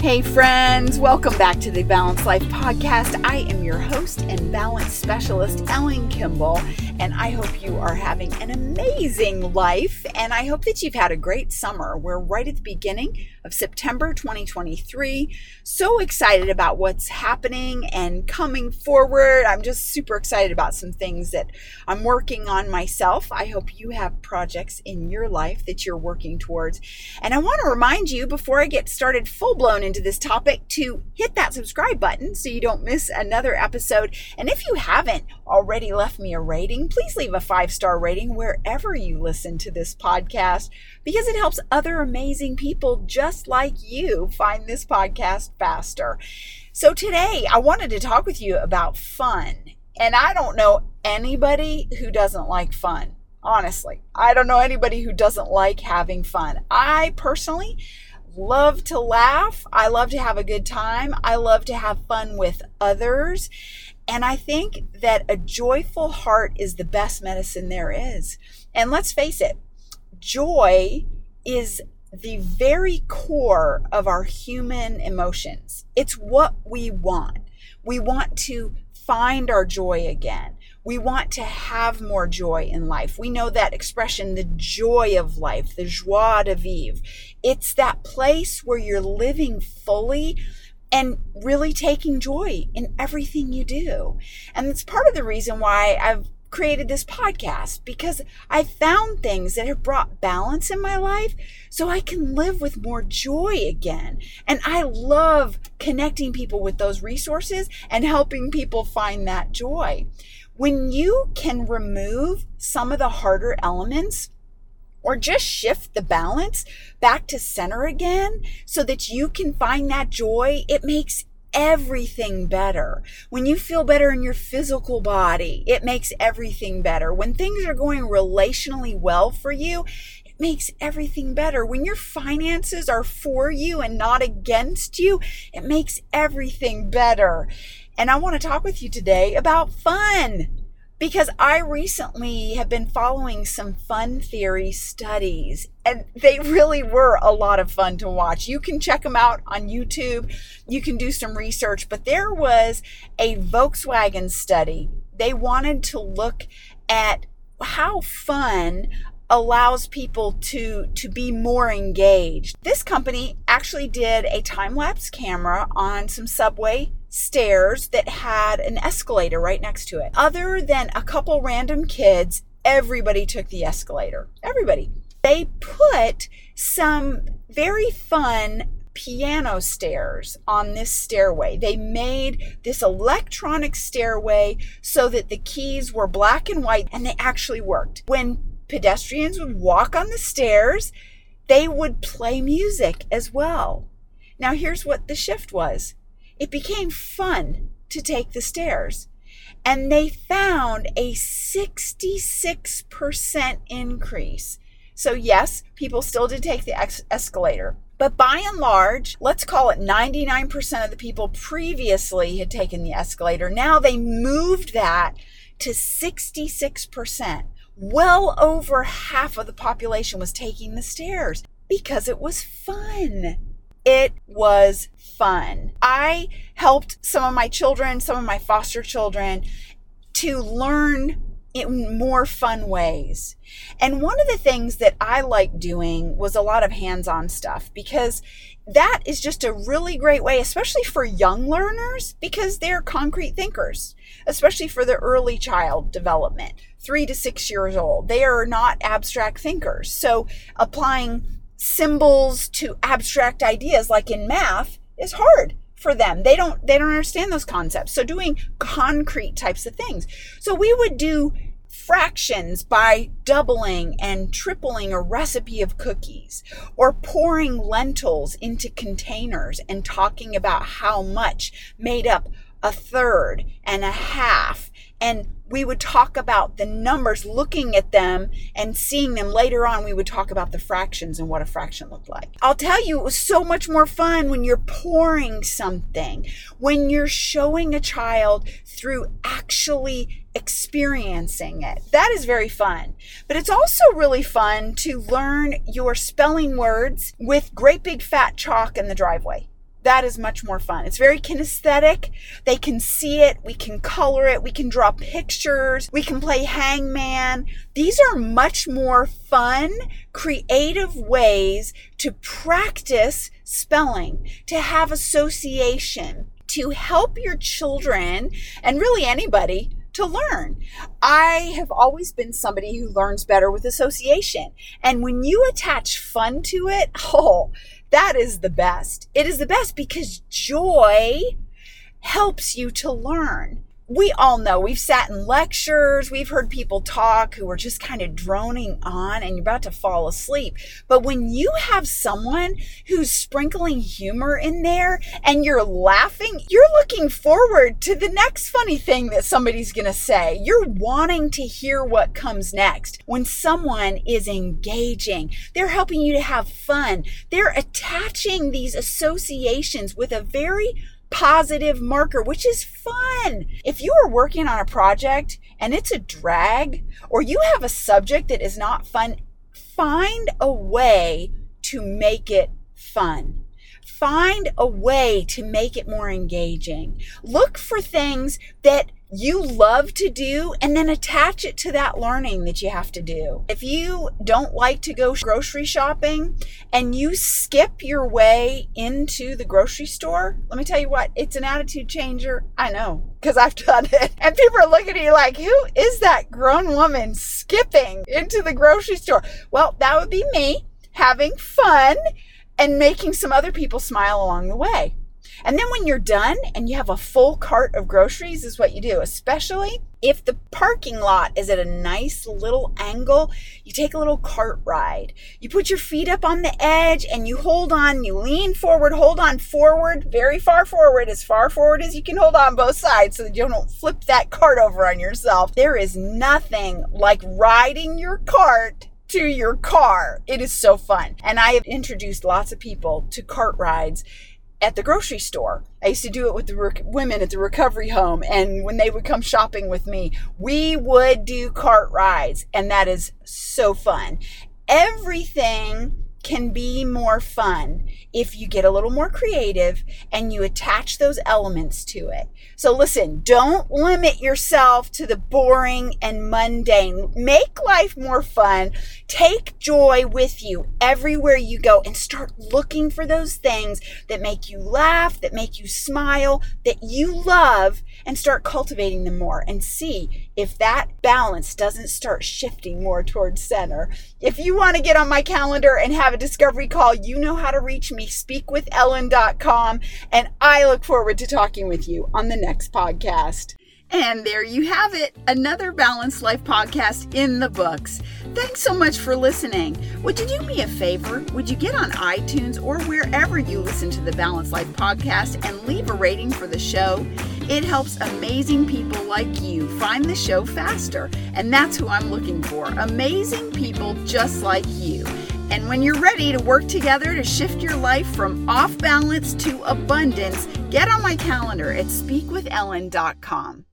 Hey, friends, welcome back to the Balanced Life Podcast. I am your host and balance specialist, Ellen Kimball, and I hope you are having an amazing life. And I hope that you've had a great summer. We're right at the beginning of September 2023. So excited about what's happening and coming forward. I'm just super excited about some things that I'm working on myself. I hope you have projects in your life that you're working towards. And I want to remind you before I get started full blown into this topic to hit that subscribe button so you don't miss another episode. And if you haven't already left me a rating, please leave a five star rating wherever you listen to this podcast because it helps other amazing people just like you find this podcast faster. So today I wanted to talk with you about fun. And I don't know anybody who doesn't like fun. Honestly, I don't know anybody who doesn't like having fun. I personally love to laugh. I love to have a good time. I love to have fun with others. And I think that a joyful heart is the best medicine there is. And let's face it, joy is the very core of our human emotions. It's what we want. We want to find our joy again. We want to have more joy in life. We know that expression, the joy of life, the joie de vivre. It's that place where you're living fully and really taking joy in everything you do. And it's part of the reason why I've created this podcast because I found things that have brought balance in my life so I can live with more joy again. And I love connecting people with those resources and helping people find that joy. When you can remove some of the harder elements, or just shift the balance back to center again so that you can find that joy, it makes everything better. When you feel better in your physical body, it makes everything better. When things are going relationally well for you, it makes everything better. When your finances are for you and not against you, it makes everything better. And I want to talk with you today about fun because I recently have been following some fun theory studies and they really were a lot of fun to watch. You can check them out on YouTube. You can do some research, but there was a Volkswagen study. They wanted to look at how fun allows people to to be more engaged. This company actually did a time lapse camera on some subway stairs that had an escalator right next to it. Other than a couple random kids, everybody took the escalator. Everybody. They put some very fun piano stairs on this stairway. They made this electronic stairway so that the keys were black and white and they actually worked. When pedestrians would walk on the stairs, they would play music as well. Now, here's what the shift was it became fun to take the stairs. And they found a 66% increase. So, yes, people still did take the ex- escalator. But by and large, let's call it 99% of the people previously had taken the escalator. Now they moved that to 66%. Well over half of the population was taking the stairs because it was fun. It was fun. I helped some of my children, some of my foster children to learn in more fun ways. And one of the things that I like doing was a lot of hands on stuff because that is just a really great way, especially for young learners, because they're concrete thinkers, especially for the early child development, three to six years old. They are not abstract thinkers. So applying symbols to abstract ideas, like in math, is hard for them. They don't they don't understand those concepts. So doing concrete types of things. So we would do fractions by doubling and tripling a recipe of cookies or pouring lentils into containers and talking about how much made up a third and a half and we would talk about the numbers, looking at them and seeing them later on. We would talk about the fractions and what a fraction looked like. I'll tell you, it was so much more fun when you're pouring something, when you're showing a child through actually experiencing it. That is very fun. But it's also really fun to learn your spelling words with great big fat chalk in the driveway that is much more fun. It's very kinesthetic. They can see it. We can color it. We can draw pictures. We can play hangman. These are much more fun, creative ways to practice spelling, to have association, to help your children and really anybody to learn. I have always been somebody who learns better with association. And when you attach fun to it, oh, that is the best. It is the best because joy helps you to learn we all know we've sat in lectures, we've heard people talk who are just kind of droning on and you're about to fall asleep. But when you have someone who's sprinkling humor in there and you're laughing, you're looking forward to the next funny thing that somebody's going to say. You're wanting to hear what comes next. When someone is engaging, they're helping you to have fun. They're attaching these associations with a very positive marker, which is fun. If you are working on a project and it's a drag, or you have a subject that is not fun, find a way to make it fun. Find a way to make it more engaging. Look for things that you love to do and then attach it to that learning that you have to do. If you don't like to go grocery shopping and you skip your way into the grocery store, let me tell you what, it's an attitude changer. I know because I've done it. And people are looking at you like, who is that grown woman skipping into the grocery store? Well, that would be me having fun and making some other people smile along the way. And then when you're done and you have a full cart of groceries, is what you do, especially if the parking lot is at a nice little angle, you take a little cart ride. You put your feet up on the edge and you hold on, you lean forward, hold on forward, very far forward, as far forward as you can hold on both sides so that you don't flip that cart over on yourself. There is nothing like riding your cart to your car. It is so fun. And I have introduced lots of people to cart rides at the grocery store. I used to do it with the rec- women at the recovery home. And when they would come shopping with me, we would do cart rides. And that is so fun. Everything can be more fun if you get a little more creative and you attach those elements to it. So listen, don't limit yourself to the boring and mundane. Make life more fun. Take joy with you everywhere you go and start looking for those things that make you laugh, that make you smile, that you love and start cultivating them more and see if that balance doesn't start shifting more towards center. If you want to get on my calendar and have a discovery call, you know how to reach me, speakwithellen.com. And I look forward to talking with you on the next podcast. And there you have it, another Balanced Life podcast in the books. Thanks so much for listening. Would you do me a favor? Would you get on iTunes or wherever you listen to the Balanced Life podcast and leave a rating for the show? It helps amazing people like you find the show faster. And that's who I'm looking for amazing people just like you. And when you're ready to work together to shift your life from off balance to abundance, get on my calendar at speakwithellen.com.